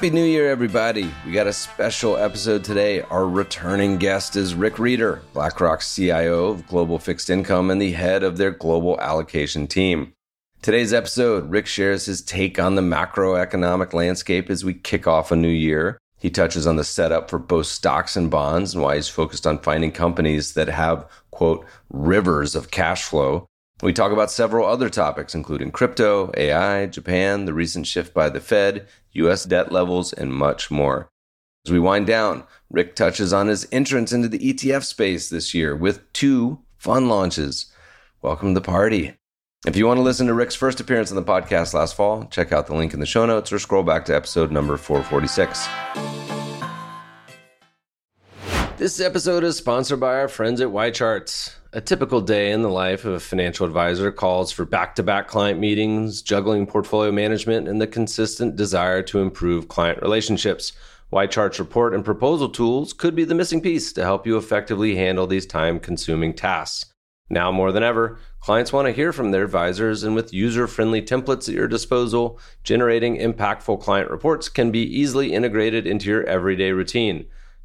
Happy New Year, everybody. We got a special episode today. Our returning guest is Rick Rieder, BlackRock's CIO of Global Fixed Income and the head of their global allocation team. Today's episode, Rick shares his take on the macroeconomic landscape as we kick off a new year. He touches on the setup for both stocks and bonds and why he's focused on finding companies that have, quote, rivers of cash flow. We talk about several other topics, including crypto, AI, Japan, the recent shift by the Fed, US debt levels, and much more. As we wind down, Rick touches on his entrance into the ETF space this year with two fund launches. Welcome to the party. If you want to listen to Rick's first appearance on the podcast last fall, check out the link in the show notes or scroll back to episode number 446. This episode is sponsored by our friends at YCharts. A typical day in the life of a financial advisor calls for back to back client meetings, juggling portfolio management, and the consistent desire to improve client relationships. YChart's report and proposal tools could be the missing piece to help you effectively handle these time consuming tasks. Now more than ever, clients want to hear from their advisors, and with user friendly templates at your disposal, generating impactful client reports can be easily integrated into your everyday routine,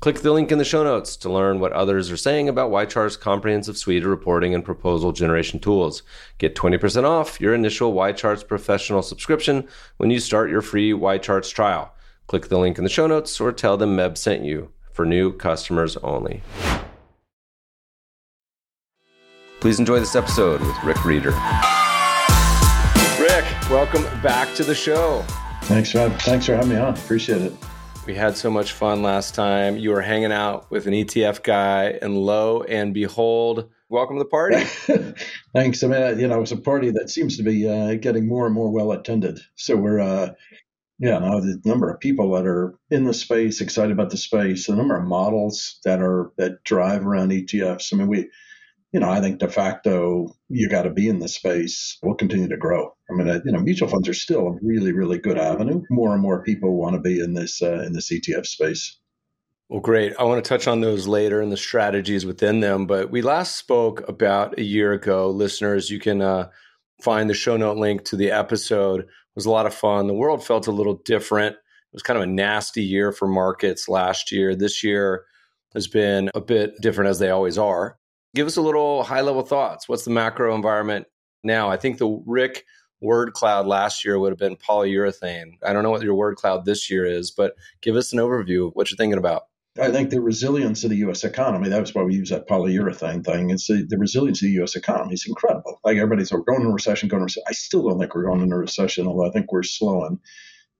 Click the link in the show notes to learn what others are saying about YChart's comprehensive suite of reporting and proposal generation tools. Get 20% off your initial YCharts professional subscription when you start your free YCharts trial. Click the link in the show notes or tell them Meb sent you for new customers only. Please enjoy this episode with Rick Rieder. Rick, welcome back to the show. Thanks, Rob. Thanks for having me on. Appreciate it. We had so much fun last time. You were hanging out with an ETF guy, and lo and behold, welcome to the party. Thanks. I mean, you know, it's a party that seems to be uh, getting more and more well attended. So we're, uh, yeah, now the number of people that are in the space, excited about the space, the number of models that are that drive around ETFs. I mean, we you know, I think de facto you got to be in the space. We'll continue to grow. I mean, you know, mutual funds are still a really, really good avenue. More and more people want to be in this uh, in this ETF space. Well, great. I want to touch on those later and the strategies within them. But we last spoke about a year ago. Listeners, you can uh, find the show note link to the episode. It was a lot of fun. The world felt a little different. It was kind of a nasty year for markets last year. This year has been a bit different as they always are. Give us a little high level thoughts. What's the macro environment now? I think the Rick word cloud last year would have been polyurethane. I don't know what your word cloud this year is, but give us an overview of what you're thinking about. I think the resilience of the U.S. economy, that's why we use that polyurethane thing. It's the, the resilience of the U.S. economy is incredible. Like everybody's, we're going into recession, going into recession. I still don't think we're going into recession, although I think we're slowing.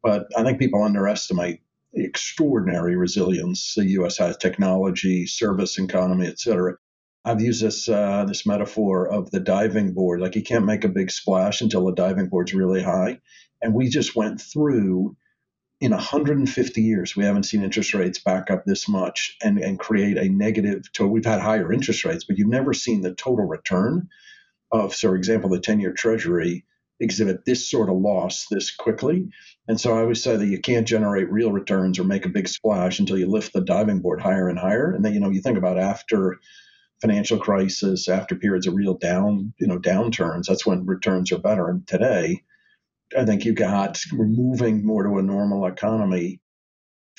But I think people underestimate the extraordinary resilience the U.S. has, technology, service economy, et cetera. I've used this uh, this metaphor of the diving board. Like you can't make a big splash until the diving board's really high, and we just went through. In 150 years, we haven't seen interest rates back up this much and, and create a negative. To, we've had higher interest rates, but you've never seen the total return of, so for example, the 10 year treasury exhibit this sort of loss this quickly. And so I always say that you can't generate real returns or make a big splash until you lift the diving board higher and higher. And then, you know, you think about after financial crisis, after periods of real down, you know, downturns, that's when returns are better. And today, I think you got we're moving more to a normal economy.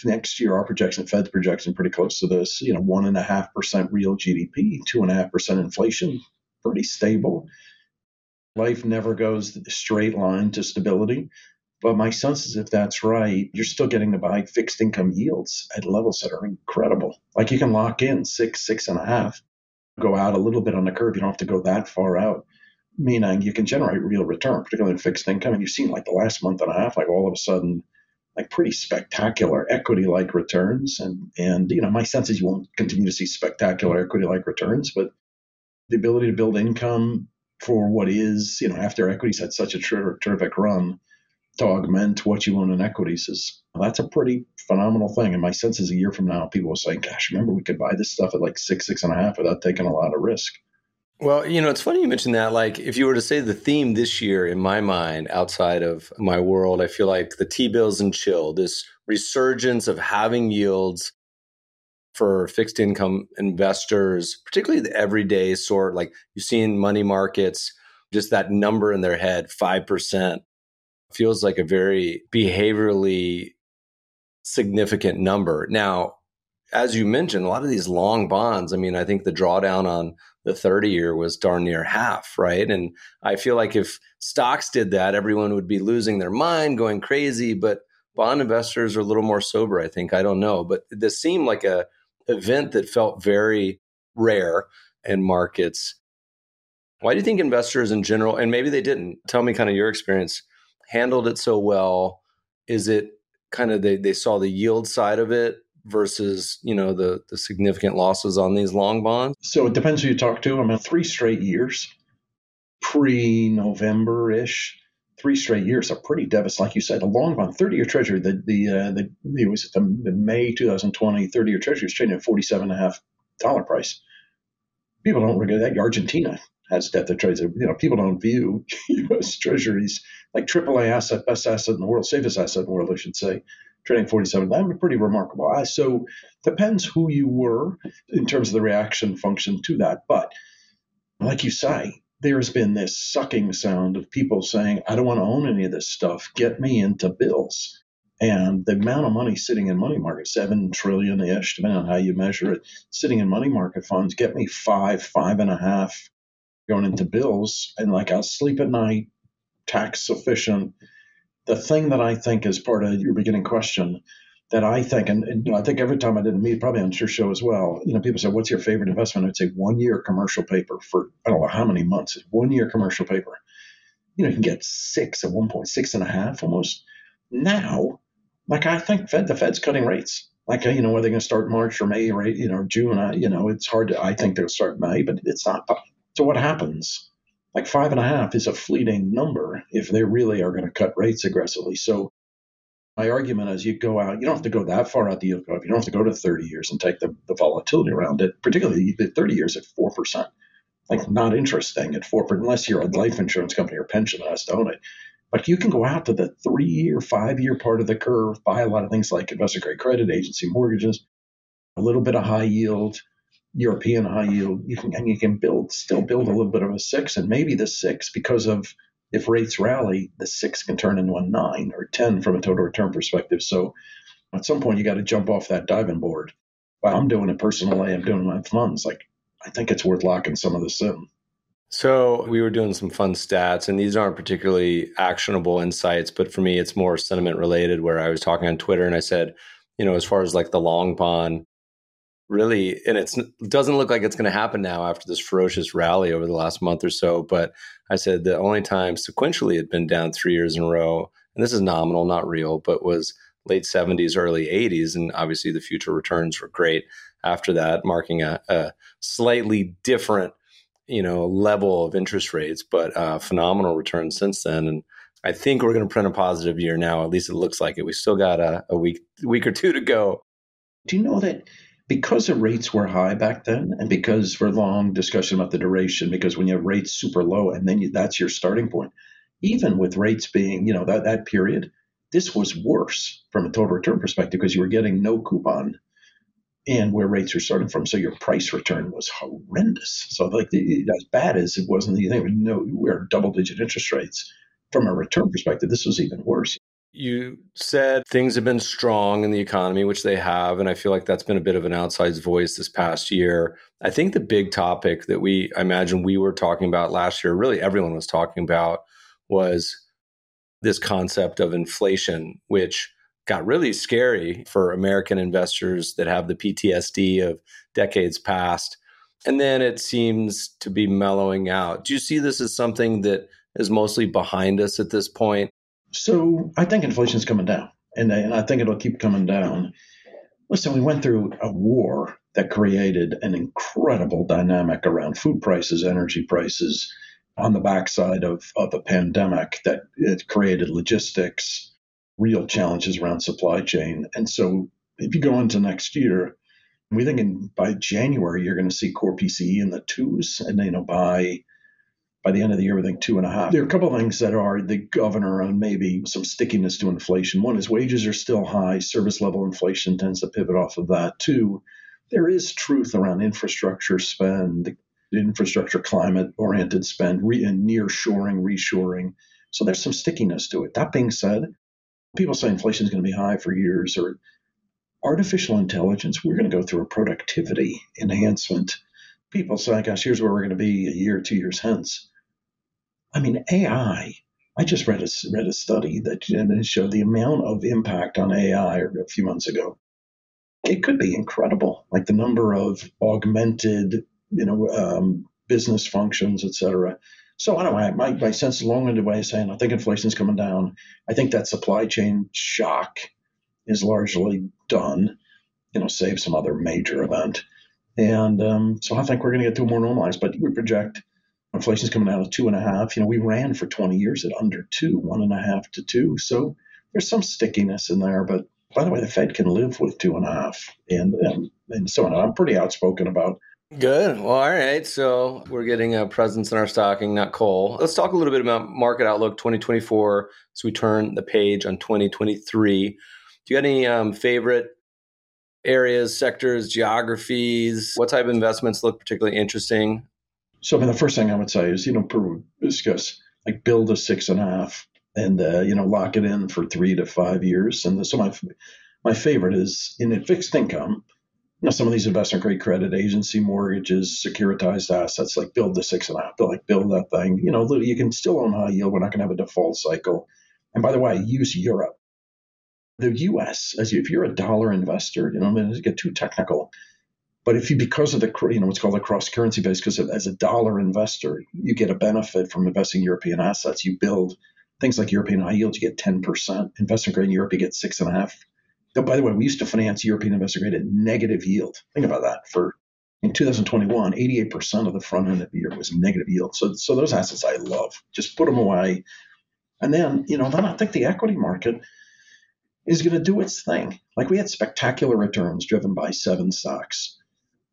Next year, our projection, Fed's projection, pretty close to this. You know, one and a half percent real GDP, two and a half percent inflation, pretty stable. Life never goes straight line to stability. But my sense is if that's right, you're still getting to buy fixed income yields at levels that are incredible. Like you can lock in six, six and a half, go out a little bit on the curve. You don't have to go that far out, meaning you can generate real return, particularly in fixed income. And you've seen like the last month and a half, like all of a sudden, like pretty spectacular equity like returns. And, and, you know, my sense is you won't continue to see spectacular equity like returns, but the ability to build income for what is, you know, after equities had such a ter- terrific run to augment what you own in equities is that's a pretty phenomenal thing. And my sense is a year from now, people will say, gosh, remember we could buy this stuff at like six, six and a half without taking a lot of risk. Well, you know, it's funny you mentioned that. Like, if you were to say the theme this year, in my mind, outside of my world, I feel like the T bills and chill, this resurgence of having yields for fixed income investors, particularly the everyday sort, like you see in money markets, just that number in their head, 5%, feels like a very behaviorally significant number. Now, as you mentioned, a lot of these long bonds, I mean, I think the drawdown on the 30 year was darn near half, right? And I feel like if stocks did that, everyone would be losing their mind, going crazy. But bond investors are a little more sober, I think. I don't know. But this seemed like a event that felt very rare in markets. Why do you think investors in general, and maybe they didn't, tell me kind of your experience, handled it so well? Is it kind of they, they saw the yield side of it versus you know the the significant losses on these long bonds? So it depends who you talk to. I mean, three straight years, pre November ish, three straight years are pretty devastating. Like you said, the long bond, 30 year treasury, the, the, uh, the, it was the, the May 2020 30 year treasury was trading at $47.5 price. People don't regard that. Argentina has debt that trades. You know, people don't view U.S. treasuries like AAA asset, best asset in the world, safest asset in the world, I should say, trading 47. That would be pretty remarkable. So depends who you were in terms of the reaction function to that. But like you say, there's been this sucking sound of people saying, I don't want to own any of this stuff. Get me into bills. And the amount of money sitting in money market, seven trillion ish, depending on how you measure it, sitting in money market funds, get me five, five and a half going into bills. And like I'll sleep at night, tax sufficient. The thing that I think is part of your beginning question that I think, and, and you know, I think every time I did a meet, probably on your show as well, you know, people say, what's your favorite investment? I'd say one year commercial paper for, I don't know how many months, one year commercial paper. You know, you can get six at one point, six and a half almost. Now, like I think Fed, the Fed's cutting rates. Like, you know, are they going to start March or May or, you know, June? I, you know, it's hard to, I think they'll start May, but it's not. So what happens? Like five and a half is a fleeting number if they really are going to cut rates aggressively. So my argument is you go out, you don't have to go that far out the yield curve. You don't have to go to 30 years and take the, the volatility around it, particularly the 30 years at 4%. Like, not interesting at 4%, unless you're a life insurance company or pension that has to own it. But you can go out to the three year, five year part of the curve, buy a lot of things like investor grade credit, agency mortgages, a little bit of high yield, European high yield. You can, and you can build, still build a little bit of a six and maybe the six because of if rates rally, the six can turn into a nine or 10 from a total return perspective. So at some point, you got to jump off that diving board. Well, I'm doing it personally, I'm doing my funds. Like, I think it's worth locking some of this in. So we were doing some fun stats, and these aren't particularly actionable insights, but for me, it's more sentiment related. Where I was talking on Twitter and I said, you know, as far as like the long bond, really, and it doesn't look like it's going to happen now after this ferocious rally over the last month or so. But I said the only time sequentially had been down three years in a row, and this is nominal, not real, but was late 70s, early 80s. And obviously the future returns were great after that, marking a, a slightly different, you know, level of interest rates, but uh, phenomenal returns since then. And I think we're going to print a positive year now. At least it looks like it. We still got a, a week, week or two to go. Do you know that because the rates were high back then, and because for long discussion about the duration, because when you have rates super low and then you, that's your starting point, even with rates being, you know, that, that period, this was worse from a total return perspective because you were getting no coupon and where rates were starting from. So your price return was horrendous. So like the, as bad as it was in the thing, no, we're double digit interest rates. From a return perspective, this was even worse. You said things have been strong in the economy, which they have. And I feel like that's been a bit of an outsized voice this past year. I think the big topic that we, I imagine we were talking about last year, really everyone was talking about, was this concept of inflation, which got really scary for American investors that have the PTSD of decades past. And then it seems to be mellowing out. Do you see this as something that is mostly behind us at this point? So I think inflation is coming down, and, and I think it'll keep coming down. Listen, we went through a war that created an incredible dynamic around food prices, energy prices, on the backside of, of a pandemic that it created logistics, real challenges around supply chain. And so if you go into next year, we think in, by January you're going to see core PCE in the twos, and you know by by the end of the year we think two and a half. There are a couple of things that are the governor on maybe some stickiness to inflation. One is wages are still high, service level inflation tends to pivot off of that. Two, there is truth around infrastructure spend, infrastructure climate oriented spend, re- and near shoring, reshoring. So there's some stickiness to it. That being said, people say inflation is going to be high for years or artificial intelligence, we're going to go through a productivity enhancement. People say, gosh, here's where we're going to be a year, two years hence. I mean, AI, I just read a, read a study that showed the amount of impact on AI a few months ago. It could be incredible, like the number of augmented, you know, um, business functions, et cetera. So I don't know. My, my sense, long-winded way of saying, I think inflation is coming down. I think that supply chain shock is largely done, you know, save some other major event. And um, so I think we're going to get to a more normalized, but we project inflation is coming out of two and a half. You know, we ran for 20 years at under two, one and a half to two. So there's some stickiness in there. But by the way, the Fed can live with two and a half. And, and, and so on. I'm pretty outspoken about Good. Well, all right. So we're getting a presence in our stocking, not coal. Let's talk a little bit about market outlook 2024 as we turn the page on 2023. Do you got any um, favorite areas, sectors, geographies? What type of investments look particularly interesting? So, I mean, the first thing I would say is, you know, discuss like build a six and a half and, uh, you know, lock it in for three to five years. And so my, my favorite is in a fixed income. You know, some of these investment grade credit agency mortgages, securitized assets, like build the six and a half, like build that thing. You know, you can still own high yield. We're not going to have a default cycle. And by the way, use Europe the U.S. as if you're a dollar investor, you know, I'm going to get too technical, but if you because of the you know what's called a cross currency basis, because as a dollar investor, you get a benefit from investing European assets. You build things like European high yield, you get 10%. Investment grade in Europe, you get six and a half. Oh, by the way, we used to finance European investment grade at negative yield. Think about that. For in 2021, 88% of the front end of the year was negative yield. So, so those assets I love. Just put them away. And then, you know, then I think the equity market is going to do its thing. Like we had spectacular returns driven by seven stocks.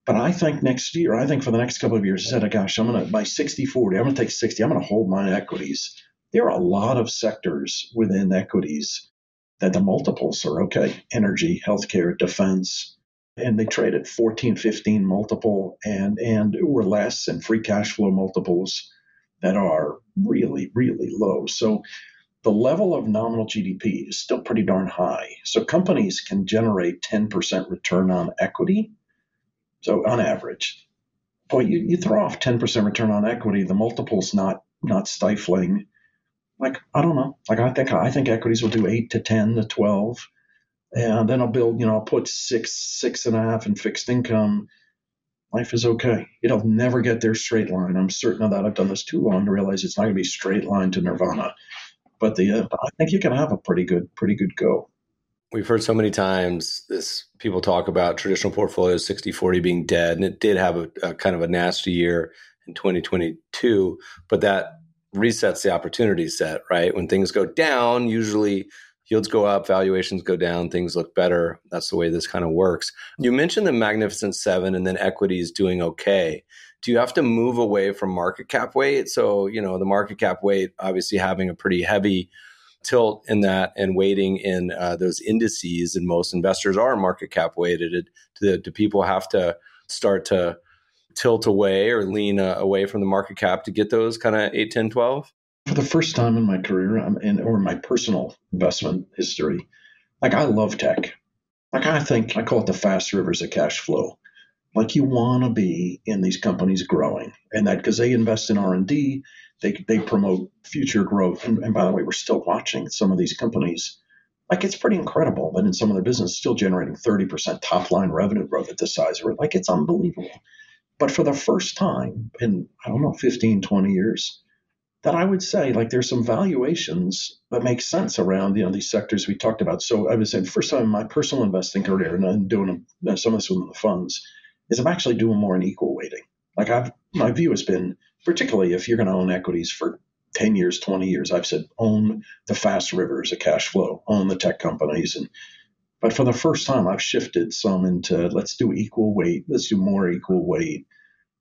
But I think next year, I think for the next couple of years, I said, gosh, I'm going to, by 60 40, I'm going to take 60, I'm going to hold my equities. There are a lot of sectors within equities that the multiples are okay energy, healthcare, defense. And they trade at 14, 15 multiple and, and or less, and free cash flow multiples that are really, really low. So the level of nominal GDP is still pretty darn high. So companies can generate 10% return on equity. So on average, boy, you, you throw off 10% return on equity, the multiple's not not stifling. Like, I don't know. Like I think I think equities will do eight to 10 to 12. And then I'll build, you know, I'll put six, six and a half in fixed income. Life is okay. It'll never get there straight line. I'm certain of that. I've done this too long to realize it's not going to be straight line to nirvana but the uh, I think you can have a pretty good pretty good go. We've heard so many times this people talk about traditional portfolios 60 40 being dead and it did have a, a kind of a nasty year in 2022 but that resets the opportunity set right? When things go down usually yields go up valuations go down things look better. That's the way this kind of works. You mentioned the magnificent seven and then equity is doing okay. Do you have to move away from market cap weight? So, you know, the market cap weight obviously having a pretty heavy tilt in that and weighting in uh, those indices, and most investors are market cap weighted. Do, do people have to start to tilt away or lean uh, away from the market cap to get those kind of 8, 10, 12? For the first time in my career in, or my personal investment history, like I love tech. Like I think I call it the fast rivers of cash flow like you want to be in these companies growing and that because they invest in r&d They, they promote future growth. And, by the way, we're still watching some of these companies. Like it's pretty incredible that in some of their business, still generating 30% top line revenue growth at this size. Or like it's unbelievable. But for the first time in, I don't know, 15, 20 years, that I would say like there's some valuations that make sense around you know these sectors we talked about. So I was saying first time in my personal investing career, and I'm doing some of this with the funds, is I'm actually doing more in equal weighting. Like I've my view has been, particularly if you're going to own equities for 10 years, 20 years, I've said own the fast rivers of cash flow, own the tech companies, and but for the first time, I've shifted some into let's do equal weight, let's do more equal weight.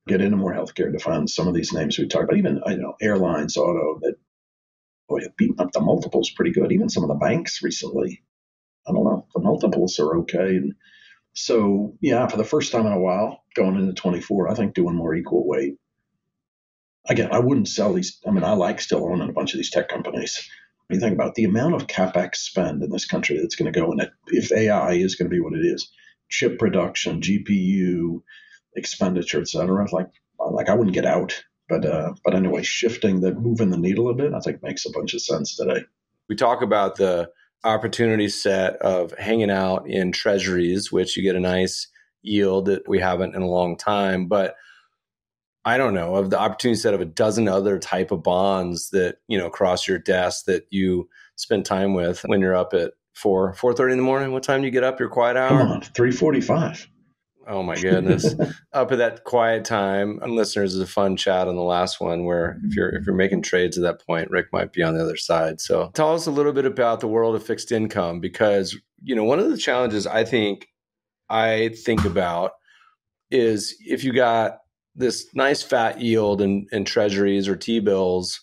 Get into more healthcare to fund some of these names we talked about, even you know airlines, auto that boy have beaten up the multiples pretty good. Even some of the banks recently, I don't know, the multiples are okay. And so yeah, for the first time in a while, going into 24, I think doing more equal weight. Again, I wouldn't sell these. I mean, I like still owning a bunch of these tech companies. You think about the amount of capex spend in this country that's going to go in it, if AI is going to be what it is, chip production, GPU, expenditure, et cetera. Like, like I wouldn't get out, but uh, but anyway, shifting the moving the needle a bit, I think makes a bunch of sense today. We talk about the opportunity set of hanging out in treasuries, which you get a nice yield that we haven't in a long time, but I don't know of the opportunity set of a dozen other type of bonds that you know cross your desk that you spend time with when you're up at four four thirty in the morning. What time do you get up? Your quiet hour? Come on, three forty five. Oh my goodness! Up at that quiet time, and listeners, is a fun chat on the last one where if you're if you're making trades at that point, Rick might be on the other side. So tell us a little bit about the world of fixed income because you know one of the challenges I think I think about is if you got this nice fat yield in, in treasuries or T bills,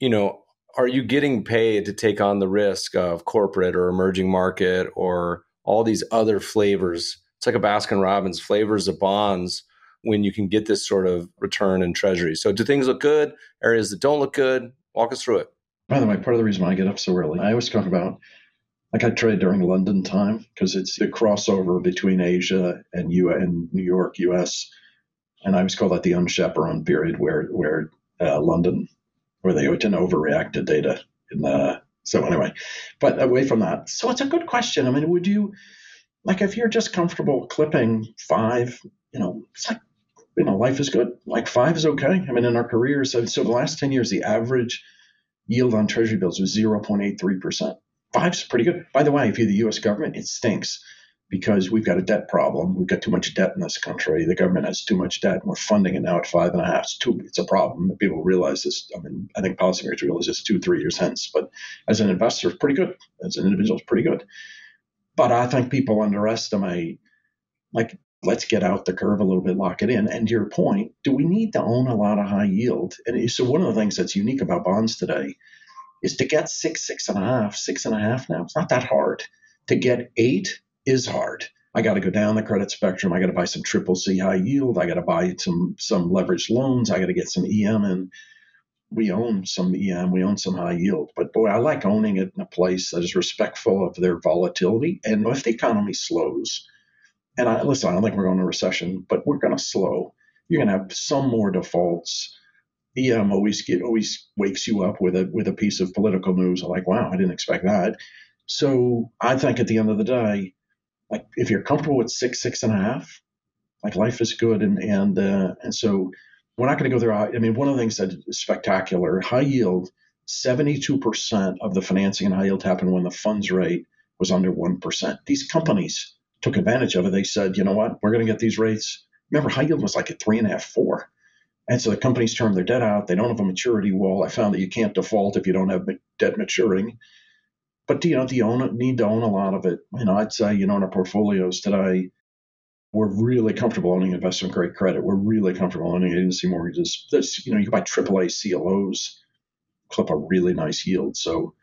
you know, are you getting paid to take on the risk of corporate or emerging market or all these other flavors it's like a Baskin Robbins flavors of bonds when you can get this sort of return in treasury. So do things look good? Areas that don't look good? Walk us through it. By the way, part of the reason why I get up so early, I always talk about like I trade during London time because it's the crossover between Asia and U and New York, US. And I always call that the unchaperoned period where where uh, London, where they tend to overreact to data. In, uh, so anyway, but away from that, so it's a good question. I mean, would you? like if you're just comfortable clipping five, you know, it's like, you know, life is good. Like five is okay. I mean, in our careers, so, so the last 10 years, the average yield on treasury bills was 0.83%. Five's pretty good. By the way, if you're the US government, it stinks because we've got a debt problem. We've got too much debt in this country. The government has too much debt, and we're funding it now at five and a half. It's too. It's a problem. People realize this. I mean, I think policymakers realize this two, three years hence. But as an investor, it's pretty good. As an individual, it's pretty good. But I think people underestimate, like, let's get out the curve a little bit, lock it in. And to your point, do we need to own a lot of high yield? And so one of the things that's unique about bonds today is to get six, six and a half, six and a half now. It's not that hard. To get eight is hard. I got to go down the credit spectrum. I got to buy some triple C high yield. I got to buy some some leveraged loans. I got to get some EM and we own some EM, we own some high yield. But boy, I like owning it in a place that is respectful of their volatility. And if the economy slows, and I listen, I don't think we're going to recession, but we're going to slow. You're going to have some more defaults. EM always get always wakes you up with a with a piece of political news. Like, wow, I didn't expect that. So I think at the end of the day, like if you're comfortable with six, six and a half, like life is good, and and uh, and so we're not going to go there. I mean, one of the things that is spectacular, high yield, 72% of the financing in high yield happened when the funds rate was under 1%. These companies took advantage of it. They said, you know what, we're going to get these rates. Remember, high yield was like a three and a half, four. And so the companies term their debt out. They don't have a maturity wall. I found that you can't default if you don't have debt maturing. But you know, do you own, need to own a lot of it? You know, I'd say, you know, in our portfolios today, we're really comfortable owning investment grade credit. We're really comfortable owning agency mortgages. This, you know, you can buy AAA CLOs, clip a really nice yield. So,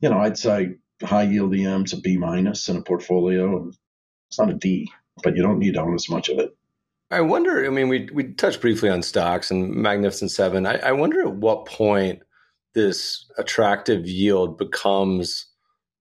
you know, I'd say high yield EM's a B minus in a portfolio, it's not a D, but you don't need to own as much of it. I wonder. I mean, we we touched briefly on stocks and Magnificent Seven. I, I wonder at what point this attractive yield becomes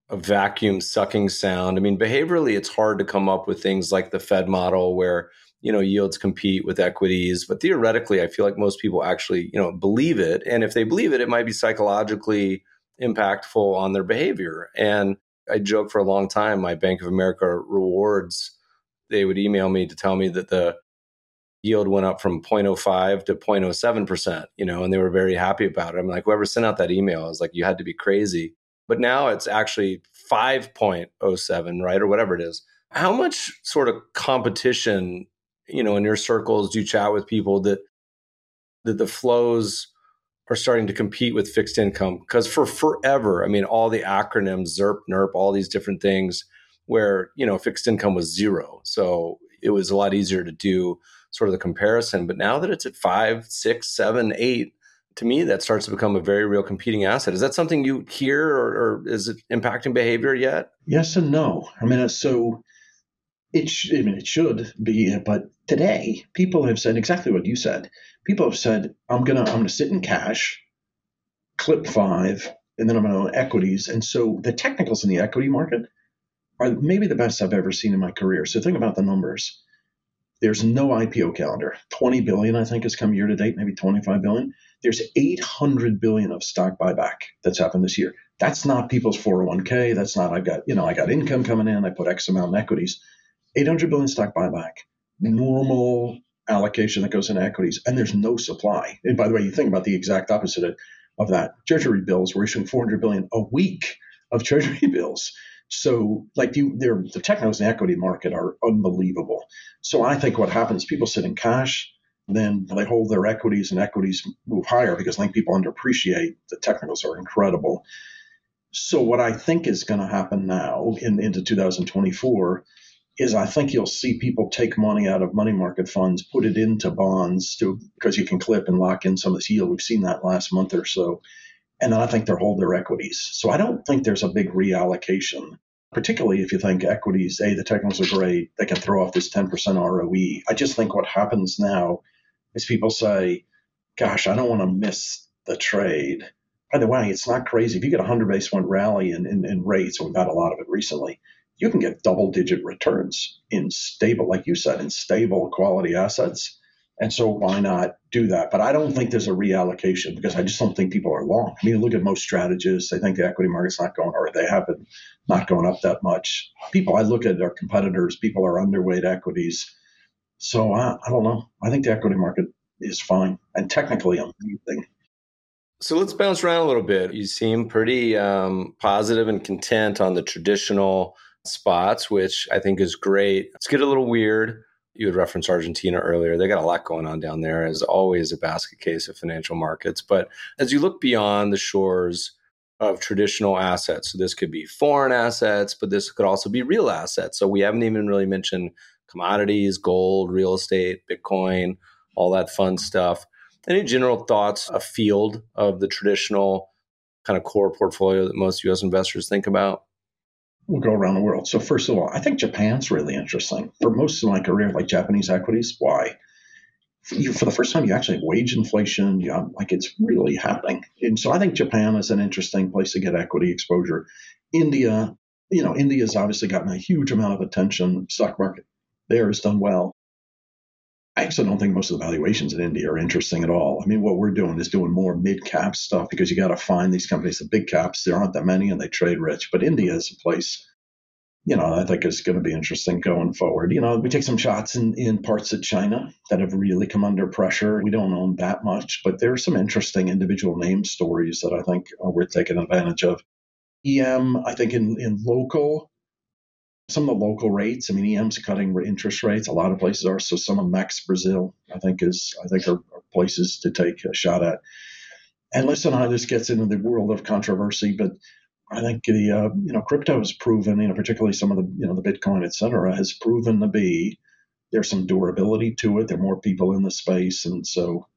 a vacuum sucking sound. I mean, behaviorally, it's hard to come up with things like the Fed model where you know yields compete with equities but theoretically i feel like most people actually you know believe it and if they believe it it might be psychologically impactful on their behavior and i joke for a long time my bank of america rewards they would email me to tell me that the yield went up from 0.05 to 0.07%, you know, and they were very happy about it. I'm like, whoever sent out that email, I was like, you had to be crazy. But now it's actually 5.07, right? Or whatever it is. How much sort of competition you know in your circles do you chat with people that that the flows are starting to compete with fixed income because for forever i mean all the acronyms ZIRP NIRP all these different things where you know fixed income was zero so it was a lot easier to do sort of the comparison but now that it's at five six seven eight to me that starts to become a very real competing asset is that something you hear or, or is it impacting behavior yet yes and no i mean uh, so it, sh- I mean, it should be, uh, but today people have said exactly what you said. People have said, "I'm gonna, I'm gonna sit in cash, clip five, and then I'm gonna own equities." And so the technicals in the equity market are maybe the best I've ever seen in my career. So think about the numbers. There's no IPO calendar. 20 billion, I think, has come year to date, maybe 25 billion. There's 800 billion of stock buyback that's happened this year. That's not people's 401k. That's not I've got, you know, I got income coming in. I put X amount in equities 800 billion stock buyback, normal allocation that goes into equities, and there's no supply. And by the way, you think about the exact opposite of, of that. Treasury bills, we're issuing 400 billion a week of treasury bills. So, like you, the technos in the equity market are unbelievable. So, I think what happens, people sit in cash, then they hold their equities, and equities move higher because I think people underappreciate the technicals are incredible. So, what I think is going to happen now in, into 2024 is I think you'll see people take money out of money market funds, put it into bonds to because you can clip and lock in some of this yield. We've seen that last month or so. And then I think they'll hold their equities. So I don't think there's a big reallocation, particularly if you think equities, A, the technicals are great, they can throw off this 10% ROE. I just think what happens now is people say, gosh, I don't want to miss the trade. By the way, it's not crazy. If you get a 100 base point rally in, in, in rates, and we've had a lot of it recently, you can get double digit returns in stable, like you said, in stable quality assets. And so why not do that? But I don't think there's a reallocation because I just don't think people are long. I mean, look at most strategists. They think the equity market's not going, or they haven't not going up that much. People, I look at our competitors, people are underweight equities. So I, I don't know. I think the equity market is fine and technically amazing. So let's bounce around a little bit. You seem pretty um, positive and content on the traditional spots, which I think is great. Let's get a little weird. You had referenced Argentina earlier. They got a lot going on down there, as always, a basket case of financial markets. But as you look beyond the shores of traditional assets, so this could be foreign assets, but this could also be real assets. So we haven't even really mentioned commodities, gold, real estate, Bitcoin, all that fun stuff. Any general thoughts, a field of the traditional kind of core portfolio that most US investors think about? we'll go around the world. So first of all, I think Japan's really interesting. For most of my career, like Japanese equities, why? For, you, for the first time, you actually have wage inflation. You like it's really happening. And so I think Japan is an interesting place to get equity exposure. India, you know, India's obviously gotten a huge amount of attention. Stock market there has done well. I actually don't think most of the valuations in India are interesting at all. I mean, what we're doing is doing more mid cap stuff because you got to find these companies, the big caps. There aren't that many and they trade rich. But India is a place, you know, I think is going to be interesting going forward. You know, we take some shots in, in parts of China that have really come under pressure. We don't own that much, but there are some interesting individual name stories that I think we're taking advantage of. EM, I think in, in local, some of the local rates. I mean, EM's cutting interest rates. A lot of places are. So some of Mex Brazil, I think, is I think are, are places to take a shot at. And listen, how this gets into the world of controversy, but I think the uh, you know crypto has proven, you know, particularly some of the you know the Bitcoin, et cetera, has proven to be there's some durability to it. There are more people in the space, and so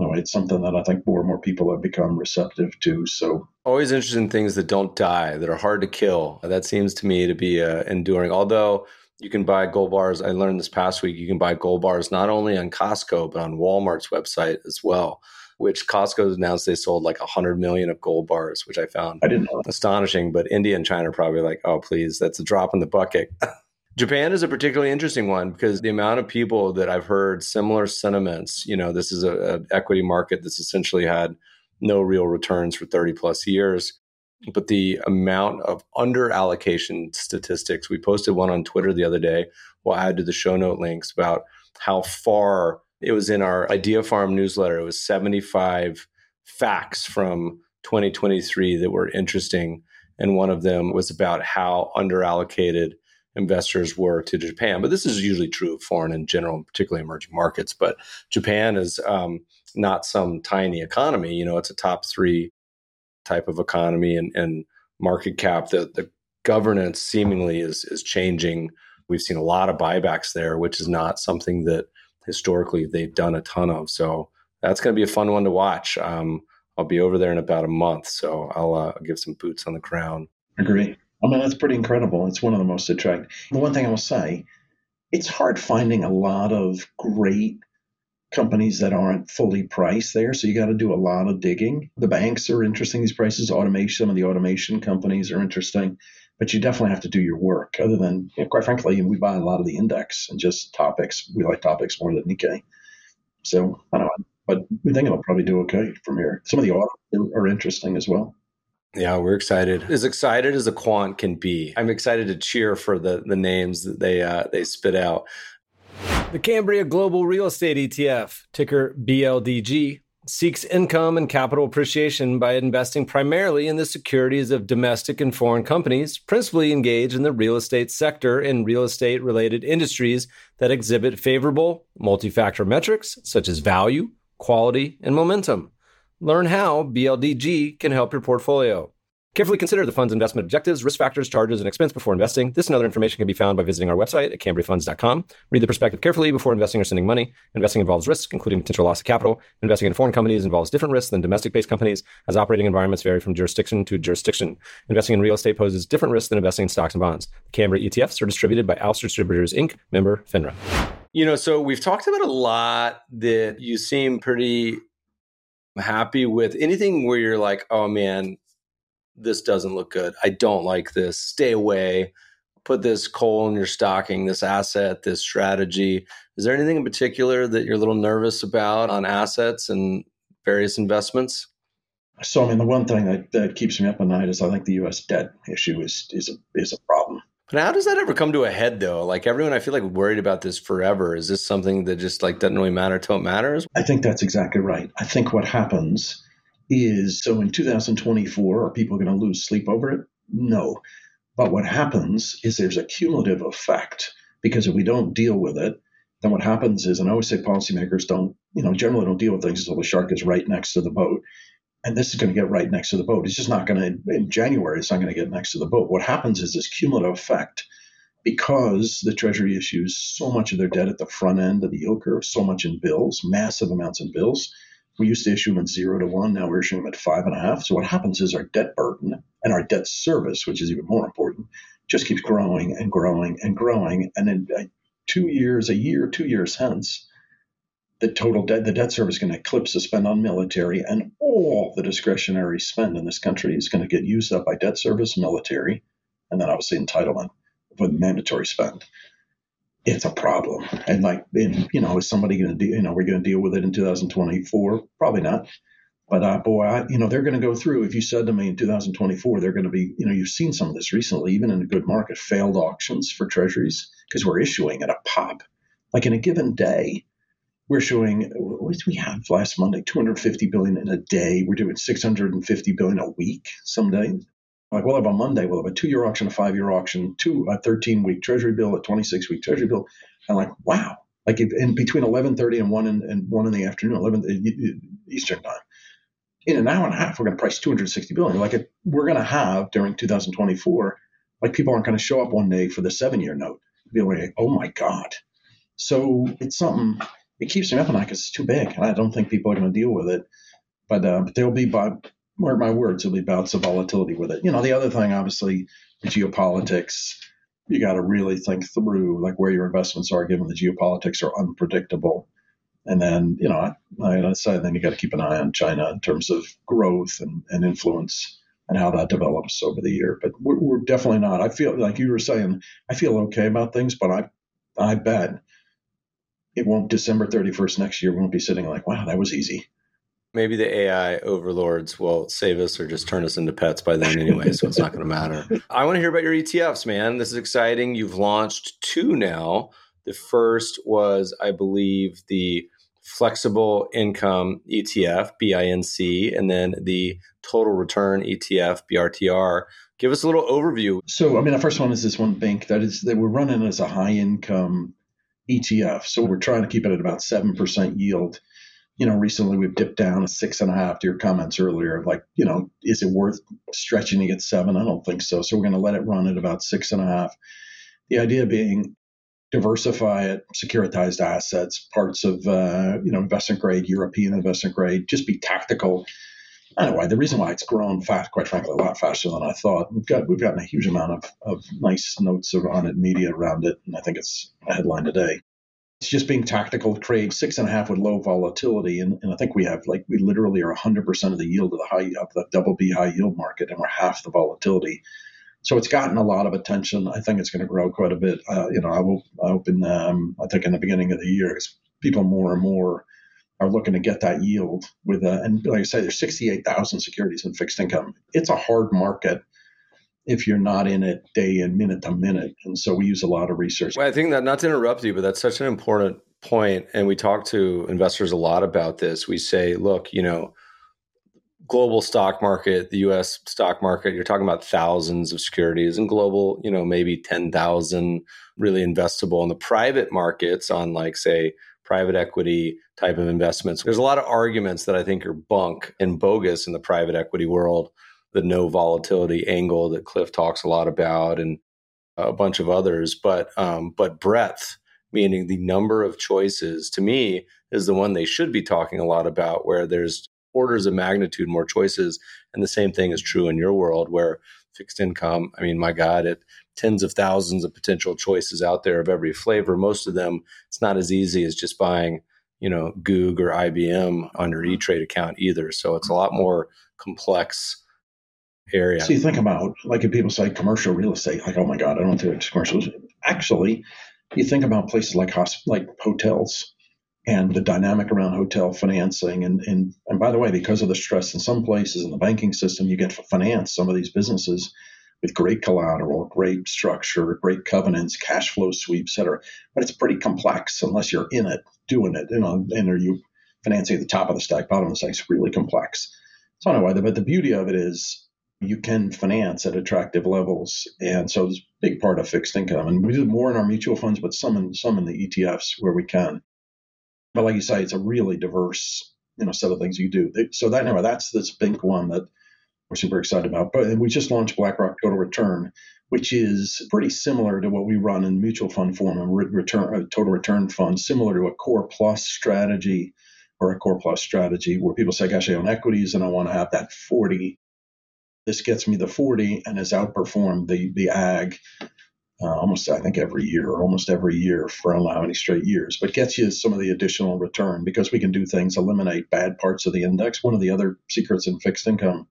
anyway, it's something that I think more and more people have become receptive to. So always interested in things that don't die, that are hard to kill. That seems to me to be uh, enduring. Although you can buy gold bars, I learned this past week, you can buy gold bars not only on Costco but on Walmart's website as well. Which Costco announced they sold like 100 million of gold bars, which I found I didn't know. astonishing. But India and China are probably like, oh, please, that's a drop in the bucket. Japan is a particularly interesting one because the amount of people that I've heard similar sentiments, you know, this is an equity market that's essentially had no real returns for 30 plus years. But the amount of under allocation statistics, we posted one on Twitter the other day. We'll add to the show note links about how far it was in our Idea Farm newsletter. It was 75 facts from 2023 that were interesting. And one of them was about how underallocated investors were to Japan. But this is usually true of foreign in general, particularly emerging markets. But Japan is um, not some tiny economy. You know, it's a top three type of economy and, and market cap. The, the governance seemingly is is changing. We've seen a lot of buybacks there, which is not something that historically they've done a ton of. So that's going to be a fun one to watch. Um, I'll be over there in about a month, so I'll uh, give some boots on the ground. Agree. I mean, that's pretty incredible. It's one of the most attractive. The one thing I will say, it's hard finding a lot of great companies that aren't fully priced there. So you got to do a lot of digging. The banks are interesting, these prices. Automation, some of the automation companies are interesting, but you definitely have to do your work. Other than, you know, quite frankly, we buy a lot of the index and just TOPIX. We like TOPIX more than Nikkei. So I don't know, but we think it'll probably do okay from here. Some of the auto are interesting as well. Yeah, we're excited. As excited as a quant can be. I'm excited to cheer for the the names that they uh, they spit out. The Cambria Global Real Estate ETF, ticker BLDG, seeks income and capital appreciation by investing primarily in the securities of domestic and foreign companies, principally engaged in the real estate sector and real estate related industries that exhibit favorable multi factor metrics such as value, quality, and momentum. Learn how BLDG can help your portfolio. Carefully consider the fund's investment objectives, risk factors, charges, and expense before investing. This and other information can be found by visiting our website at cambriafunds.com. Read the prospectus carefully before investing or sending money. Investing involves risk, including potential loss of capital. Investing in foreign companies involves different risks than domestic-based companies, as operating environments vary from jurisdiction to jurisdiction. Investing in real estate poses different risks than investing in stocks and bonds. The Cambria ETFs are distributed by ALPS Distributors Inc., member FINRA. You know, so we've talked about a lot that you seem pretty happy with anything where you're like, oh man, this doesn't look good. I don't like this. Stay away. Put this coal in your stocking, this asset, this strategy. Is there anything in particular that you're a little nervous about on assets and various investments? So, I mean, the one thing that, that keeps me up at night is I think the U.S. debt issue is is a is a problem. But how does that ever come to a head, though? Like everyone, I feel like worried about this forever. Is this something that just like doesn't really matter till it matters? I think that's exactly right. I think what happens is so in 2024, are people going to lose sleep over it? No. But what happens is there's a cumulative effect because if we don't deal with it, then what happens is, and I always say policymakers don't, you know, generally don't deal with things until the shark is right next to the boat and this is going to get right next to the boat. It's just not going to, in January, it's not going to get next to the boat. What happens is this cumulative effect because the Treasury issues so much of their debt at the front end of the yield curve, so much in bills, massive amounts in bills. We used to issue them at zero to one. Now we're issuing them at five and a half. So what happens is our debt burden and our debt service, which is even more important, just keeps growing and growing and growing. And in uh, two years, a year, two years hence, the total debt, the debt service is going to eclipse the spend on military, and all the discretionary spend in this country is going to get used up by debt service, military, and then obviously entitlement with mandatory spend. It's a problem, and like, and, you know, is somebody going to, you know, we're going to deal with it in 2024? Probably not. But uh, boy, I, you know, they're going to go through. If you said to me in 2024, they're going to be, you know, you've seen some of this recently, even in a good market, failed auctions for treasuries because we're issuing at a pop. Like in a given day, we're showing what did we have last Monday? 250 billion in a day. We're doing 650 billion a week some days. Like we'll have a Monday, we'll have a two-year auction, a five-year auction, two a 13-week Treasury bill, a 26-week Treasury bill, and like wow, like in between 11:30 and one in, and one in the afternoon, 11 uh, Eastern time. In an hour and a half, we're going to price 260 billion. Like if we're going to have during 2024, like people aren't going to show up one day for the seven-year note. Be like, oh my god. So it's something it keeps me up at night because it's too big, and I don't think people are going to deal with it. But, uh, but there'll be, by, mark my words, there'll be bouts of volatility with it. You know, the other thing, obviously, geopolitics. You got to really think through like where your investments are, given the geopolitics are unpredictable. And then, you know, I, I say then you got to keep an eye on China in terms of growth and, and influence. and how that develops over the year. But we're, we're definitely not. I feel like you were saying, I feel okay about things, but I, I bet it won't. December thirty first next year We won't be sitting like, wow, that was easy. Maybe the AI overlords will save us or just turn us into pets by then anyway, so it's not going to matter. I want to hear about your ETFs, man. This is exciting. You've launched two now. The first was, I believe, the flexible income ETF, BINC, and then the total return ETF, BRTR. Give us a little overview. So, I mean, the first one is this one BINC that is that we're running as a high income ETF. So we're trying to keep it at about seven percent yield. You know, recently we've dipped down to six and a half. To your comments earlier, like, you know, is it worth stretching to get seven? I don't think so. So we're going to let it run at about six and a half. The idea being diversify it, securitized assets, parts of uh, you know investment grade, European investment grade, just be tactical. Anyway, the reason why it's grown fast, quite frankly, a lot faster than I thought. We've got we've gotten a huge amount of, of nice notes on it, media around it, and I think it's a headline today. It's just being tactical to create six and a half with low volatility, and, and I think we have like we literally are 100% of the yield of the high of the double B high yield market, and we're half the volatility so it's gotten a lot of attention. I think it's going to grow quite a bit. Uh, you know, I will I open um, I think in the beginning of the year, people more and more are looking to get that yield with a, and like I say, there's 68,000 securities in fixed income. It's a hard market if you're not in it day in minute to minute. And so we use a lot of research. Well, I think that not to interrupt you, but that's such an important point. And we talk to investors a lot about this. We say, look, you know, global stock market, the US stock market, you're talking about thousands of securities and global, you know, maybe 10,000 really investable in the private markets on like say private equity type of investments. There's a lot of arguments that I think are bunk and bogus in the private equity world, the no volatility angle that Cliff talks a lot about and a bunch of others, but um, but breadth meaning the number of choices to me is the one they should be talking a lot about where there's orders of magnitude more choices. And the same thing is true in your world where fixed income, I mean, my God, it tens of thousands of potential choices out there of every flavor. Most of them, it's not as easy as just buying, you know, Goog or IBM on your mm-hmm. E-Trade account either. So it's a lot more complex area. So you think about, like if people say commercial real estate, like, oh my God, I don't think it's commercial. Actually, you think about places like hosp- like hotels and the dynamic around hotel financing. And, and, and by the way, because of the stress in some places in the banking system, you get to finance some of these businesses with great collateral, great structure, great covenants, cash flow sweep, et cetera. But it's pretty complex unless you're in it, doing it, you know, and are you financing at the top of the stack, bottom of the stack? It's really complex. So anyway, but the beauty of it is you can finance at attractive levels. And so it's a big part of fixed income. And we do more in our mutual funds, but some in some in the ETFs where we can. But like you say, it's a really diverse, you know, set of things you do. So that anyway, that's this big one that we're super excited about. But we just launched BlackRock Total Return, which is pretty similar to what we run in mutual fund form, a return, a total return fund, similar to a core plus strategy or a core plus strategy where people say, gosh, I own equities and I want to have that 40. This gets me the 40 and has outperformed the, the ag uh, almost I think every year, almost every year for how many straight years, but gets you some of the additional return because we can do things, eliminate bad parts of the index. One of the other secrets in fixed income,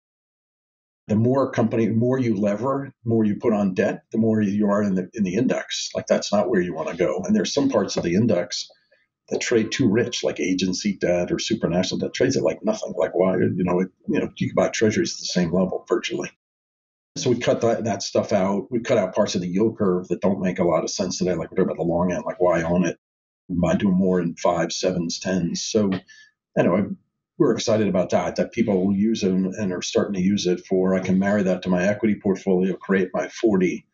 the more company, more you lever, more you put on debt, the more you are in the in the index. Like that's not where you want to go. And there's some parts of the index that trade too rich, like agency debt or supranational debt, trades at like nothing. Like why, you know, it, you know, you can buy treasuries at the same level virtually. So we cut that, that stuff out. We cut out parts of the yield curve that don't make a lot of sense today. Like we're talking about the long end, like why own it? By doing more in five, sevens, tens. So anyway, we're excited about that. That people will use it and are starting to use it for. I can marry that to my equity portfolio, create my 40,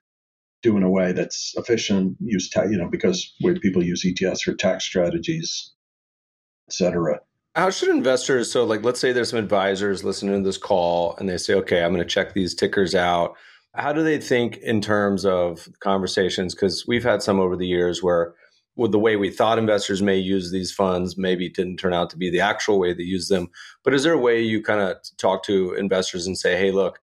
do in a way that's efficient. Use tax you know because where people use ETFs for tax strategies, etc. How should investors? So, like, let's say there's some advisors listening to this call and they say, okay, I'm going to check these tickers out. How do they think in terms of conversations? Because we've had some over the years where, with the way we thought investors may use these funds, maybe didn't turn out to be the actual way they use them. But is there a way you kind of talk to investors and say, hey, look,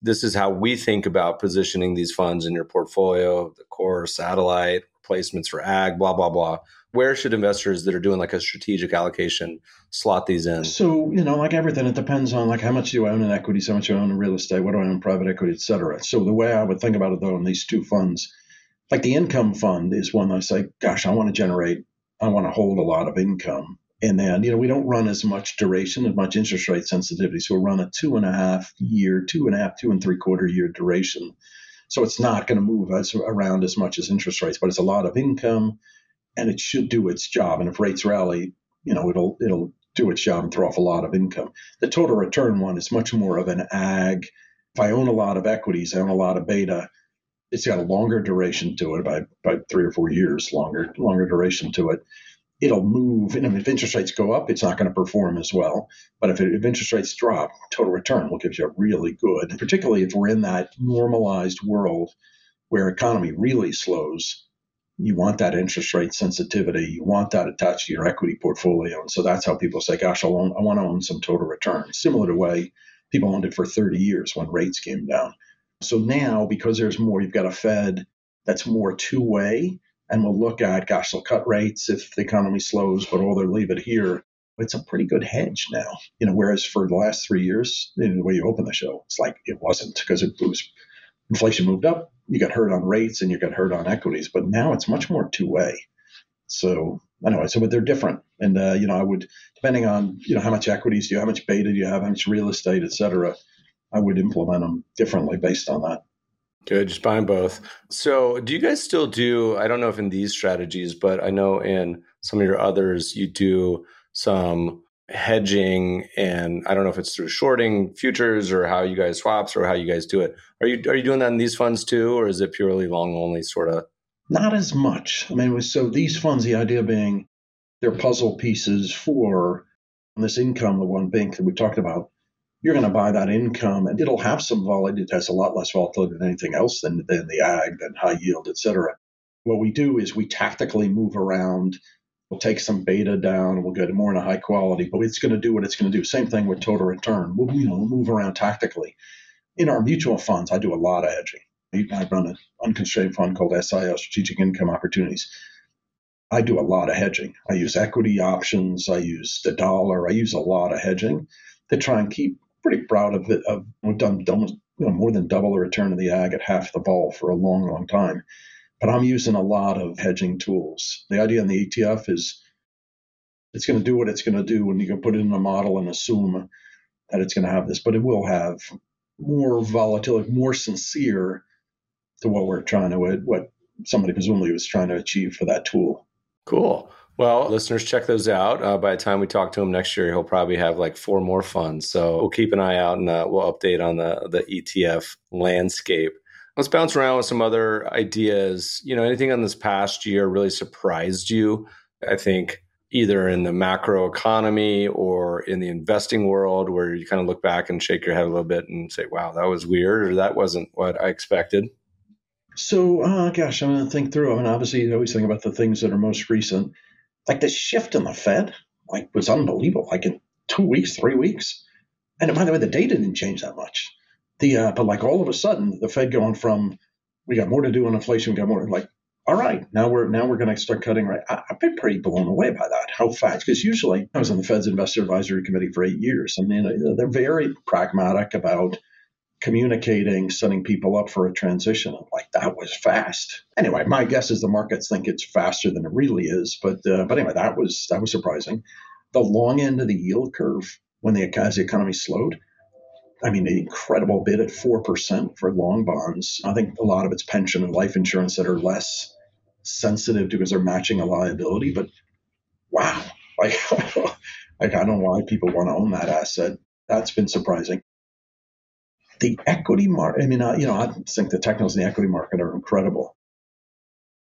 this is how we think about positioning these funds in your portfolio, the core, satellite, placements for ag, blah, blah, blah. Where should investors that are doing like a strategic allocation slot these in? So, you know, like everything, it depends on like how much do I own in equities, how much do I own in real estate, what do I own in private equity, et cetera. So the way I would think about it though in these two funds, like the income fund is one I say, gosh, I want to generate, I want to hold a lot of income. And then, you know, we don't run as much duration, as much interest rate sensitivity. So we'll run a two and a half year, two and a half, two and three quarter year duration. So it's not going to move as, around as much as interest rates, but it's a lot of income and it should do its job. And if rates rally, you know, it'll, it'll do its job and throw off a lot of income. The total return one is much more of an ag. If I own a lot of equities, I own a lot of beta it's got a longer duration to it by, by three or four years longer longer duration to it. It'll move and if interest rates go up it's not going to perform as well. But if, it, if interest rates drop total return will give you a really good particularly if we're in that normalized world where economy really slows you want that interest rate sensitivity you want that attached to your equity portfolio. And so that's how people say gosh want, I want to own some total return. Similar to way people owned it for 30 years when rates came down so now, because there's more, you've got a Fed that's more two way, and we'll look at, gosh, they'll cut rates if the economy slows, but or they'll leave it here. It's a pretty good hedge now, you know. Whereas for the last three years, know, the way you open the show, it's like it wasn't because it was inflation moved up, you got hurt on rates, and you got hurt on equities. But now it's much more two way. So anyway, so but they're different, and uh, you know, I would depending on you know how much equities do you, how much beta do you have, how much real estate, et cetera I would implement them differently based on that. Good, just buying both. So, do you guys still do? I don't know if in these strategies, but I know in some of your others, you do some hedging, and I don't know if it's through shorting futures or how you guys swaps or how you guys do it. Are you are you doing that in these funds too, or is it purely long only sort of? Not as much. I mean, so these funds, the idea being they're puzzle pieces for this income, the one bank that we talked about you're going to buy that income and it'll have some volatility. It has a lot less volatility than anything else than, than the ag, than high yield, et cetera. What we do is we tactically move around. We'll take some beta down. We'll get more in a high quality, but it's going to do what it's going to do. Same thing with total return. We'll, you know, move around tactically. In our mutual funds, I do a lot of hedging. I run an unconstrained fund called SIO, Strategic Income Opportunities. I do a lot of hedging. I use equity options. I use the dollar. I use a lot of hedging to try and keep pretty proud of it. Of, we've done almost you know, more than double the return of the ag at half the vol for a long, long time. But I'm using a lot of hedging tools. The idea in the ETF is it's going to do what it's going to do, and you can put it in a model and assume that it's going to have this, but it will have more volatility, more sincere to what we're trying to what somebody presumably was trying to achieve for that tool. Cool. Well, listeners, check those out. Uh, by the time we talk to him next year, he'll probably have like four more funds. So we'll keep an eye out and uh, we'll update on the the ETF landscape. Let's bounce around with some other ideas. You know, anything on this past year really surprised you? I think either in the macro economy or in the investing world, where you kind of look back and shake your head a little bit and say, "Wow, that was weird," or "That wasn't what I expected." So, uh, gosh, I'm going to think through. I mean, obviously, you always think about the things that are most recent like the shift in the Fed, like was unbelievable. Like in two weeks, three weeks, and by the way, the data didn't change that much. The uh, but like all of a sudden, the Fed going from we got more to do on inflation, we got more like all right, now we're now we're going to start cutting. Right, I, have been pretty blown away by that. How fast? Because usually I was on the Fed's investor advisory committee for eight years. I mean, they're very pragmatic about communicating, setting people up for a transition. like that was fast. Anyway, my guess is the markets think it's faster than it really is. But uh, but anyway, that was that was surprising. The long end of the yield curve when the as the economy slowed. I mean, an incredible bid at four percent for long bonds. I think a lot of it's pension and life insurance that are less sensitive because they're matching a liability. But wow, like, like I don't know why people want to own that asset. That's been surprising the equity market, I mean, uh, you know, I think the technos in the equity market are incredible.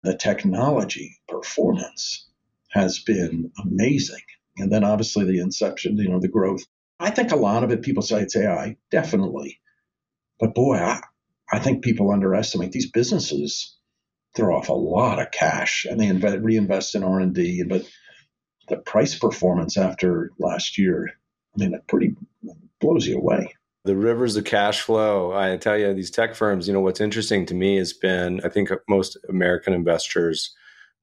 The technology performance has been amazing. And then obviously the inception, you know, the growth. I think a lot of it, people say it's AI, definitely. But boy, I, I think people underestimate these businesses throw off a lot of cash and they invest, reinvest in R&D. But the price performance after last year, I mean, it pretty blows you away the rivers of cash flow. I tell you, these tech firms, you know, what's interesting to me has been I think most American investors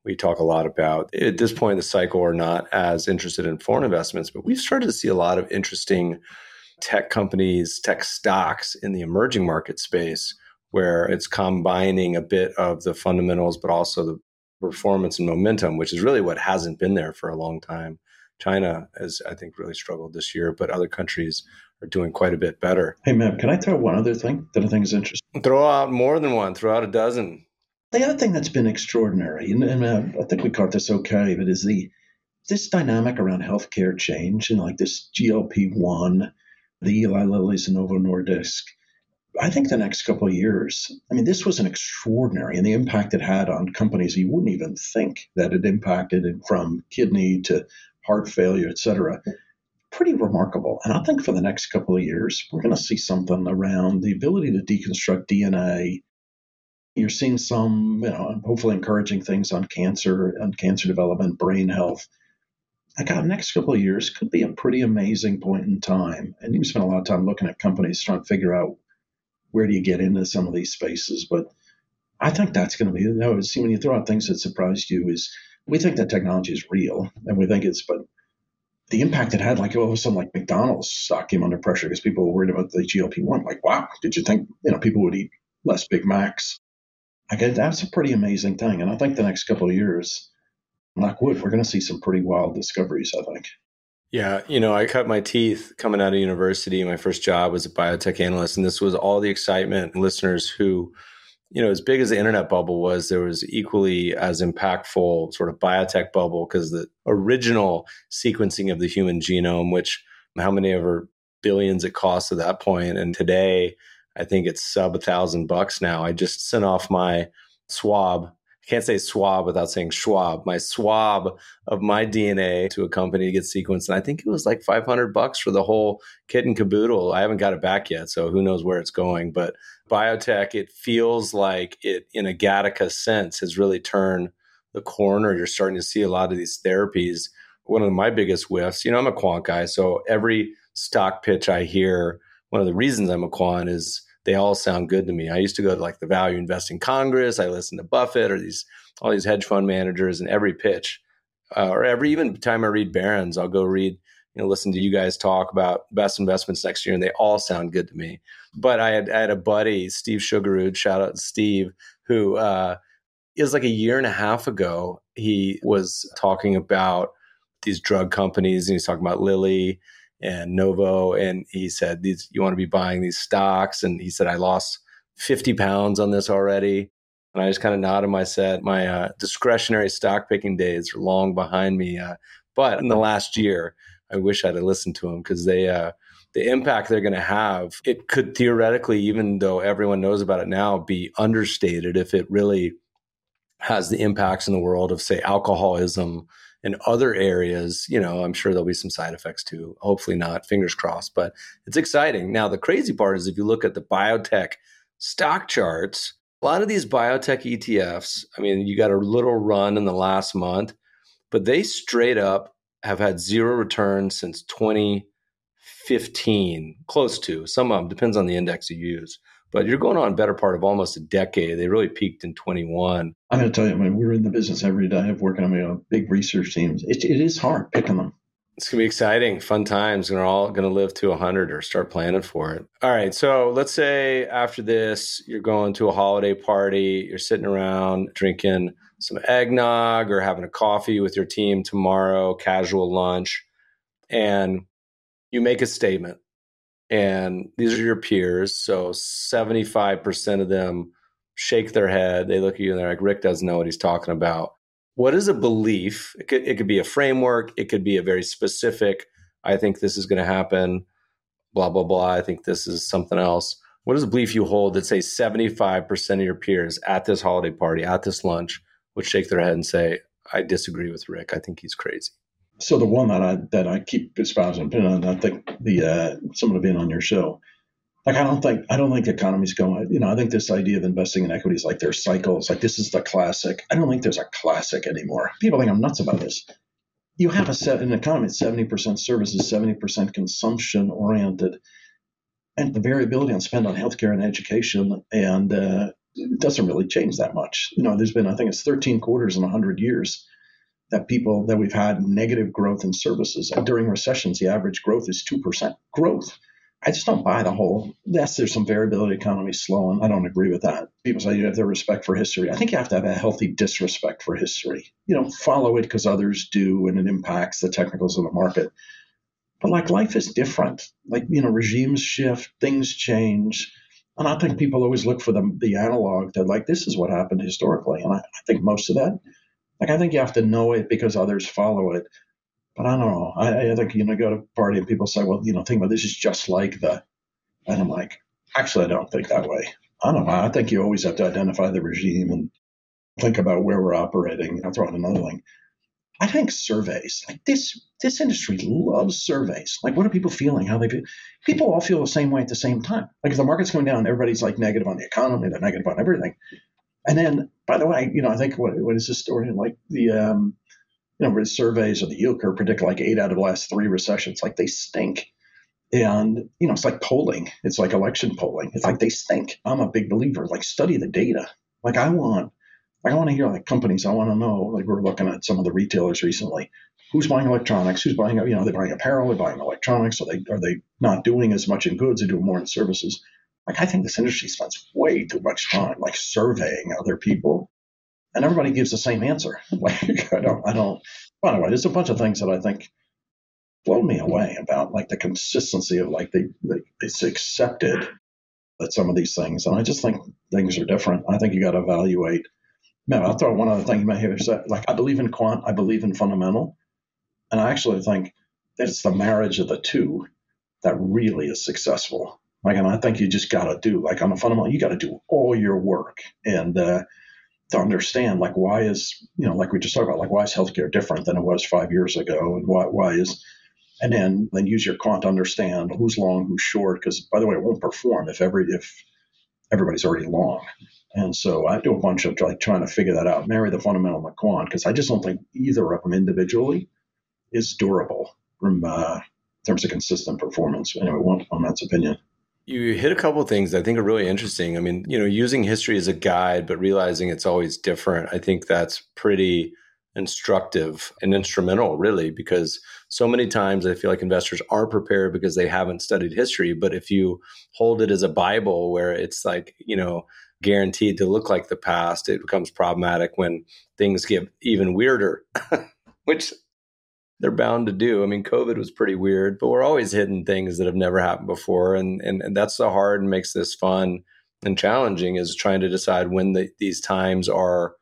we talk a lot about. At this point in the cycle, we're not as interested in foreign investments, but we've started to see a lot of interesting tech companies, tech stocks in the emerging market space where it's combining a bit of the fundamentals, but also the performance and momentum, which is really what hasn't been there for a long time. China has, I think, really struggled this year, but other countries are doing quite a bit better. Hey, Meb, can I throw one other thing that I think is interesting? Throw out more than one, throw out a dozen. The other thing that's been extraordinary, and, and uh, I think we caught this okay, but is the this dynamic around healthcare change and like this GLP one, the Eli Lilly's and Novo Nordisk. I think the next couple of years, I mean, this was an extraordinary, and the impact it had on companies you wouldn't even think that it impacted it from kidney to heart failure, et cetera. Pretty remarkable. And I think for the next couple of years, we're going to see something around the ability to deconstruct DNA you're seeing some, you know, hopefully encouraging things on cancer and cancer development, brain health. I got next couple of years could be a pretty amazing point in time. And you spend a lot of time looking at companies trying to figure out where do you get into some of these spaces. But I think that's going to be, you know, see, when you throw out things that surprised you is we think that technology is real and we think it's, but the impact it had, like all of a sudden, like McDonald's stock came under pressure because people were worried about the GLP one. Like, wow, did you think, you know, people would eat less Big Macs? I get that's a pretty amazing thing. And I think the next couple of years, knock wood, we're going to see some pretty wild discoveries, I think. Yeah, you know, I cut my teeth coming out of university. My first job was a biotech analyst, and this was all the excitement. Listeners who, you know, as big as the internet bubble was, there was equally as impactful sort of biotech bubble because the original sequencing of the human genome, which how many ever billions it cost at that point, and today I think it's sub a thousand bucks now. I just sent off my swab. Can't say swab without saying Schwab. My swab of my DNA to a company to get sequenced, and I think it was like 500 bucks for the whole kit and caboodle. I haven't got it back yet, so who knows where it's going. But biotech, it feels like it, in a Gattaca sense, has really turned the corner. You're starting to see a lot of these therapies. One of my biggest whiffs, you know, I'm a quant guy, so every stock pitch I hear, one of the reasons I'm a quant is they all sound good to me. I used to go to like the Value Investing Congress. I listened to Buffett or these all these hedge fund managers, and every pitch, uh, or every even time I read Barron's, I'll go read, you know, listen to you guys talk about best investments next year, and they all sound good to me. But I had, I had a buddy, Steve Sugarud, shout out Steve, who uh, is like a year and a half ago. He was talking about these drug companies, and he's talking about Lilly and Novo, and he said, "These you want to be buying these stocks?" And he said, "I lost 50 pounds on this already." And I just kind of nodded my said, "My uh, discretionary stock picking days are long behind me." Uh, but in the last year, I wish I'd have listened to him because they. Uh, the impact they're going to have, it could theoretically, even though everyone knows about it now, be understated if it really has the impacts in the world of, say, alcoholism, in other areas, you know, I'm sure there'll be some side effects too. Hopefully not, fingers crossed, but it's exciting. Now, the crazy part is if you look at the biotech stock charts, a lot of these biotech ETFs, I mean, you got a little run in the last month, but they straight up have had zero returns since 2015, close to. Some of them depends on the index you use but you're going on a better part of almost a decade. They really peaked in 21. I'm going to tell you, I mean, we're in the business every day of working on you know, big research teams. It, it is hard picking them. It's going to be exciting, fun times, and we're all going to live to 100 or start planning for it. All right. So let's say after this, you're going to a holiday party, you're sitting around drinking some eggnog or having a coffee with your team tomorrow, casual lunch, and you make a statement and these are your peers. So 75% of them shake their head. They look at you and they're like, Rick doesn't know what he's talking about. What is a belief? It could, it could be a framework, it could be a very specific, I think this is going to happen, blah, blah, blah. I think this is something else. What is a belief you hold that, say, 75% of your peers at this holiday party, at this lunch, would shake their head and say, I disagree with Rick. I think he's crazy so the one that I that I keep espousing, and I think the uh, someone been on your show. Like I don't think I don't think the economy's going. You know, I think this idea of investing in equities, like there's cycles, like this is the classic. I don't think there's a classic anymore. People think I'm nuts about this. You have a set an economy, seventy percent services, seventy percent consumption oriented, and the variability on spend on healthcare and education and uh, it doesn't really change that much. You know, there's been, I think it's 13 quarters in 100 years that people that we've had negative growth in services. And during recessions, the average growth is 2% growth. I just don't buy the whole, yes, there's some variability, economy slowing. I don't agree with that. People say you have their respect for history. I think you have to have a healthy disrespect for history. You know, follow it because others do and it impacts the technicals of the market. But like life is different. Like, you know, regimes shift, things change. And I think people always look for the, the analog that, like, this is what happened historically. And I, I think most of that, like, I think you have to know it because others follow it. But I don't know. I, I think, you know, go to a party and people say, well, you know, think about this is just like the, and I'm like, actually, I don't think that way. I don't know. I think you always have to identify the regime and think about where we're operating. I'll throw out another thing. I think surveys, like this, this industry loves surveys. Like, what are people feeling? How they feel? People all feel the same way at the same time. Like, if the market's going down, everybody's like negative on the economy, they're negative on everything. And then, by the way, you know, I think what, what is story? Like the, um, you know, surveys of the yield curve predict like eight out of the last three recessions. Like they stink. And, you know, it's like polling. It's like election polling. It's like they stink. I'm a big believer. Like study the data. Like I want, like I want to hear like companies. I want to know, like we're looking at some of the retailers recently. Who's buying electronics? Who's buying, you know, they're buying apparel, they're buying electronics. Are they, are they not doing as much in goods? They're doing more in services. Like I think this industry spends way too much time like surveying other people and everybody gives the same answer. Like I don't, I don't. By the way, there's a bunch of things that I think blow me away about like the consistency of like the, the it's accepted that some of these things, and I just think things are different. I think you got to evaluate. Man, I'll throw one other thing you may hear said. Like I believe in quant, I believe in fundamental, and I actually think that it's the marriage of the two that really is successful. Like, and I think you just got to do like on a fundamental, you got to do all your work and. uh to understand like why is you know like we just talked about like why is healthcare different than it was five years ago and why why is and then then use your quant to understand who's long who's short because by the way it won't perform if every if everybody's already long and so I do a bunch of like trying to figure that out marry the fundamental and the quant because I just don't think either of them individually is durable from uh, in terms of consistent performance anyway one on that's opinion you hit a couple things I think are really interesting. I mean, you know, using history as a guide, but realizing it's always different. I think that's pretty instructive and instrumental, really, because so many times I feel like investors aren't prepared because they haven't studied history. But if you hold it as a Bible where it's like, you know, guaranteed to look like the past, it becomes problematic when things get even weirder, which they're bound to do. I mean, COVID was pretty weird, but we're always hitting things that have never happened before, and and, and that's the hard and makes this fun and challenging is trying to decide when the, these times are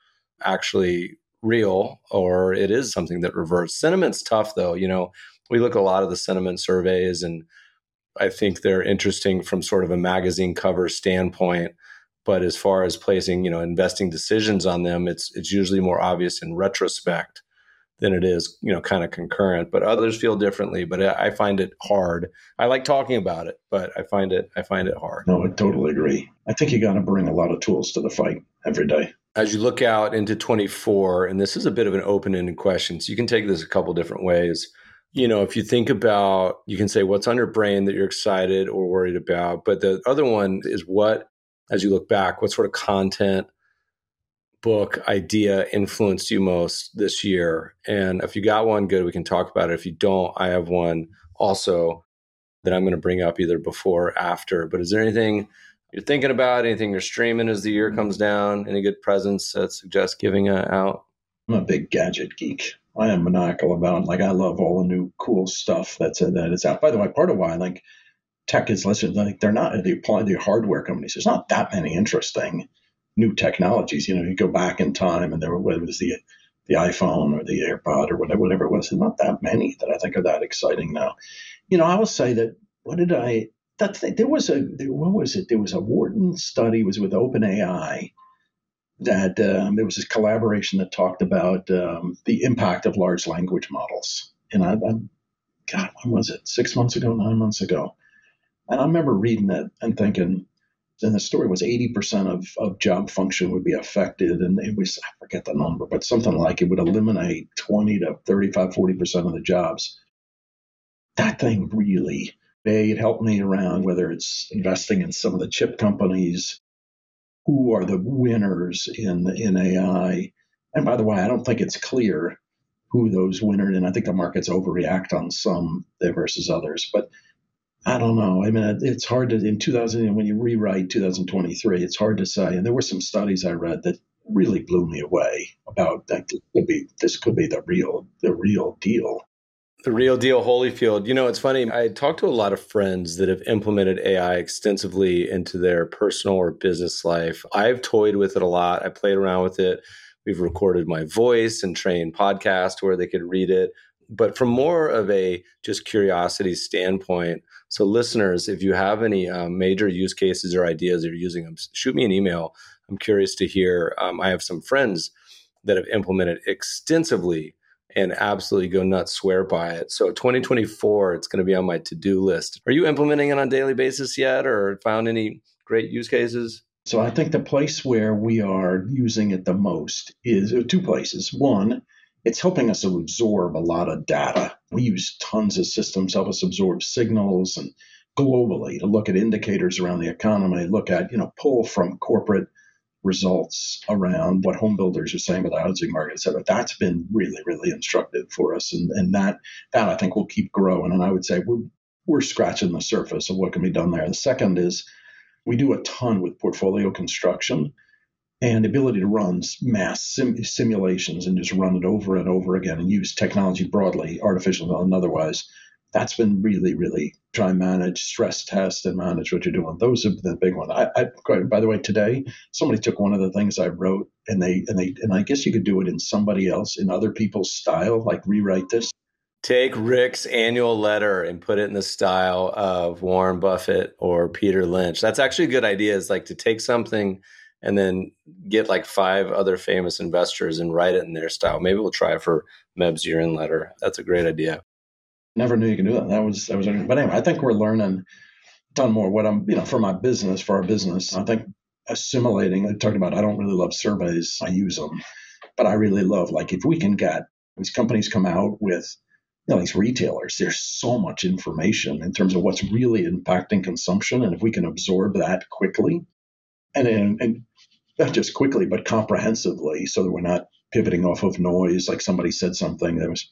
actually real or it is something that reverts. Sentiment's tough though. You know, we look a lot of the sentiment surveys, and I think they're interesting from sort of a magazine cover standpoint. But as far as placing, you know, investing decisions on them, it's it's usually more obvious in retrospect than it is, you know, kind of concurrent. But others feel differently. But I find it hard. I like talking about it, but I find it I find it hard. No, I totally agree. I think you got to bring a lot of tools to the fight every day. As you look out into 24, and this is a bit of an open-ended question, so you can take this a couple different ways. You know, if you think about, you can say what's on your brain that you're excited or worried about. But the other one is what, as you look back, what sort of content book idea influenced you most this year? And if you got one, good, we can talk about it. If you don't, I have one also that I'm going to bring up either before or after. But is there anything you're thinking about, anything you're streaming as the year comes down, any good presents that suggest giving uh, out? I'm a big gadget geek. I am maniacal about like I love all the new cool stuff that's uh, that is out. By the way, part of why like tech is listen like they're not the apply the hardware companies. There's not that many interesting new technologies. You know, you go back in time and there were, whether it was the the iPhone or the AirPod or whatever, whatever it was. Not that many that I think are that exciting now. You know, I will say that what did I that thing, there was a there, what was it? There was a Wharton study was with OpenAI that um, there was this collaboration that talked about um, the impact of large language models. And I, I, God, when was it? Six months ago, nine months ago. And I remember reading it and thinking, and the story was 80% of, of job function would be affected. And it was, I forget the number, but something like it would eliminate 20 to 35, 40% of the jobs. That thing really, it helped me around, whether it's investing in some of the chip companies, who are the winners in in AI. And by the way, I don't think it's clear who those winners, and I think the markets overreact on some versus others. But I don't know. I mean, it's hard to in 2000 when you rewrite 2023, it's hard to say. And there were some studies I read that really blew me away about that. This could be this could be the real the real deal. The real deal, Holyfield. You know, it's funny. I talked to a lot of friends that have implemented AI extensively into their personal or business life. I've toyed with it a lot. I played around with it. We've recorded my voice and trained podcast where they could read it. But from more of a just curiosity standpoint, so listeners, if you have any um, major use cases or ideas you're using them, shoot me an email. I'm curious to hear. Um, I have some friends that have implemented extensively and absolutely go nuts, swear by it. So 2024, it's going to be on my to-do list. Are you implementing it on a daily basis yet or found any great use cases? So I think the place where we are using it the most is uh, two places. One, it's helping us absorb a lot of data. We use tons of systems to help us absorb signals and globally to look at indicators around the economy, look at, you know, pull from corporate results around what home builders are saying about the housing market, et cetera. That's been really, really instructive for us. And, and that, that I think will keep growing. And I would say we're, we're scratching the surface of what can be done there. The second is we do a ton with portfolio construction and ability to run mass sim- simulations and just run it over and over again and use technology broadly, artificial and otherwise that's been really, really try and manage stress test and manage what you're doing. Those are the big ones. I, I, by the way, today somebody took one of the things I wrote and they and they and I guess you could do it in somebody else in other people's style, like rewrite this. Take Rick's annual letter and put it in the style of Warren Buffett or Peter Lynch. That's actually a good idea. Is like to take something and then get like five other famous investors and write it in their style. Maybe we'll try for Meb's year-end letter. That's a great idea never knew you could do that. That was that was. But anyway, I think we're learning ton more. What I'm, you know, for my business, for our business, I think assimilating. I talked about. I don't really love surveys. I use them, but I really love like if we can get these companies come out with. You know, these retailers, there's so much information in terms of what's really impacting consumption. And if we can absorb that quickly, and, and not just quickly, but comprehensively, so that we're not pivoting off of noise. Like somebody said something that was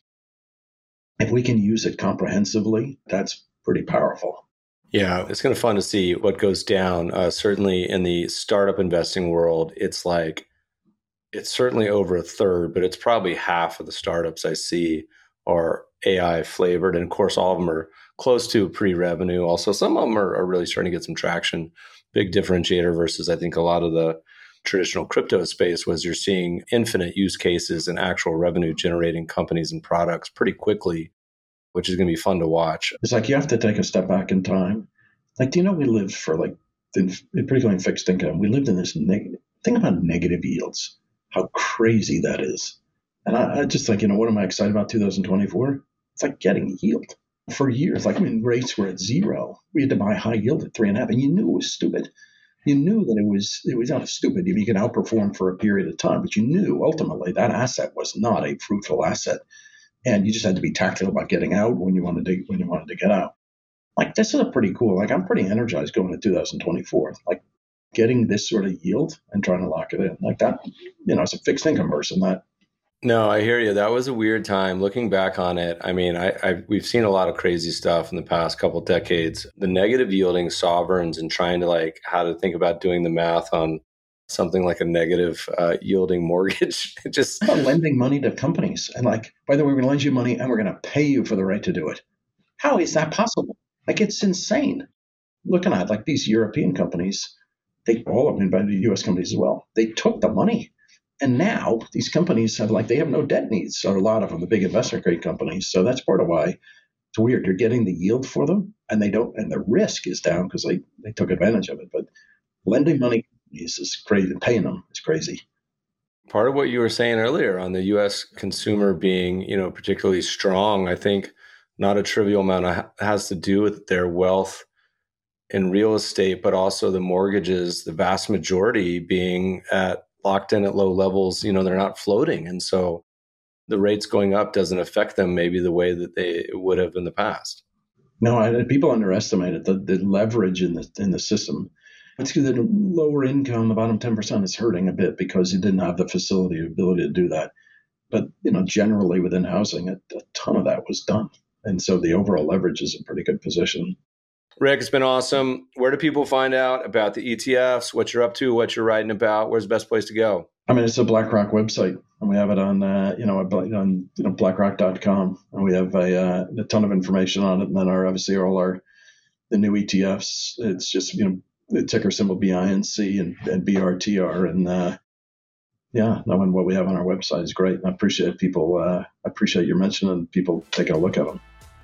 if we can use it comprehensively, that's pretty powerful. Yeah, it's kind of fun to see what goes down. Uh, certainly in the startup investing world, it's like it's certainly over a third, but it's probably half of the startups I see are AI flavored. And of course, all of them are close to pre revenue. Also, some of them are, are really starting to get some traction. Big differentiator versus, I think, a lot of the traditional crypto space was you're seeing infinite use cases and actual revenue generating companies and products pretty quickly, which is going to be fun to watch. It's like you have to take a step back in time. Like, do you know we lived for like, particularly in fixed income, we lived in this negative, think about negative yields, how crazy that is. And I, I just think, you know, what am I excited about 2024? It's like getting yield for years. Like, I mean, rates were at zero. We had to buy high yield at three and a half, and you knew it was stupid you knew that it was it was not stupid you can outperform for a period of time, but you knew ultimately that asset was not a fruitful asset, and you just had to be tactical about getting out when you wanted to when you wanted to get out. Like this is a pretty cool. Like I'm pretty energized going to 2024. Like getting this sort of yield and trying to lock it in like that. You know, as a fixed income person, that no, I hear you. That was a weird time. Looking back on it, I mean, I, I we've seen a lot of crazy stuff in the past couple decades. The negative yielding sovereigns and trying to like how to think about doing the math on something like a negative uh, yielding mortgage. just lending money to companies and like, by the way, we're going to lend you money and we're going to pay you for the right to do it. How is that possible? Like, it's insane. Looking at like these European companies, they all of them, by the U.S. companies as well. They took the money and now these companies have like they have no debt needs, or a lot of them, the big investment grade companies. So that's part of why it's weird. You're getting the yield for them, and they don't, and the risk is down because they they took advantage of it. But lending money is, is crazy, paying them is crazy. Part of what you were saying earlier on the U.S. consumer being, you know, particularly strong, I think not a trivial amount has to do with their wealth in real estate, but also the mortgages, the vast majority being at locked in at low levels, you know, they're not floating. And so the rates going up doesn't affect them maybe the way that they would have in the past. No, I, people underestimate it. The, the leverage in the in the system. It's that the lower income, the bottom 10% is hurting a bit because you didn't have the facility ability to do that. But, you know, generally within housing, a, a ton of that was done. And so the overall leverage is a pretty good position. Rick, it's been awesome. Where do people find out about the ETFs, what you're up to, what you're writing about? Where's the best place to go? I mean, it's a BlackRock website, and we have it on, uh, you know, on you know BlackRock.com, and we have a, uh, a ton of information on it. And then our obviously all our the new ETFs. It's just you know the ticker symbol BINC and, and BRTR, and uh, yeah, knowing what we have on our website is great. And I appreciate people. Uh, I appreciate you mentioning people taking a look at them.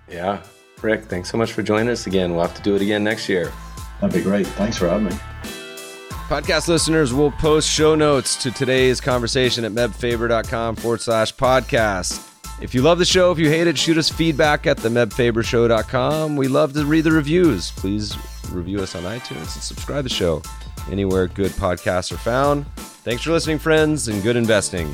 Yeah, Rick, thanks so much for joining us again. We'll have to do it again next year. That'd be great. Thanks for having me. Podcast listeners will post show notes to today's conversation at mebfaber.com forward slash podcast. If you love the show, if you hate it, shoot us feedback at the mebfabershow.com. We love to read the reviews. Please review us on iTunes and subscribe to the show anywhere good podcasts are found. Thanks for listening, friends, and good investing.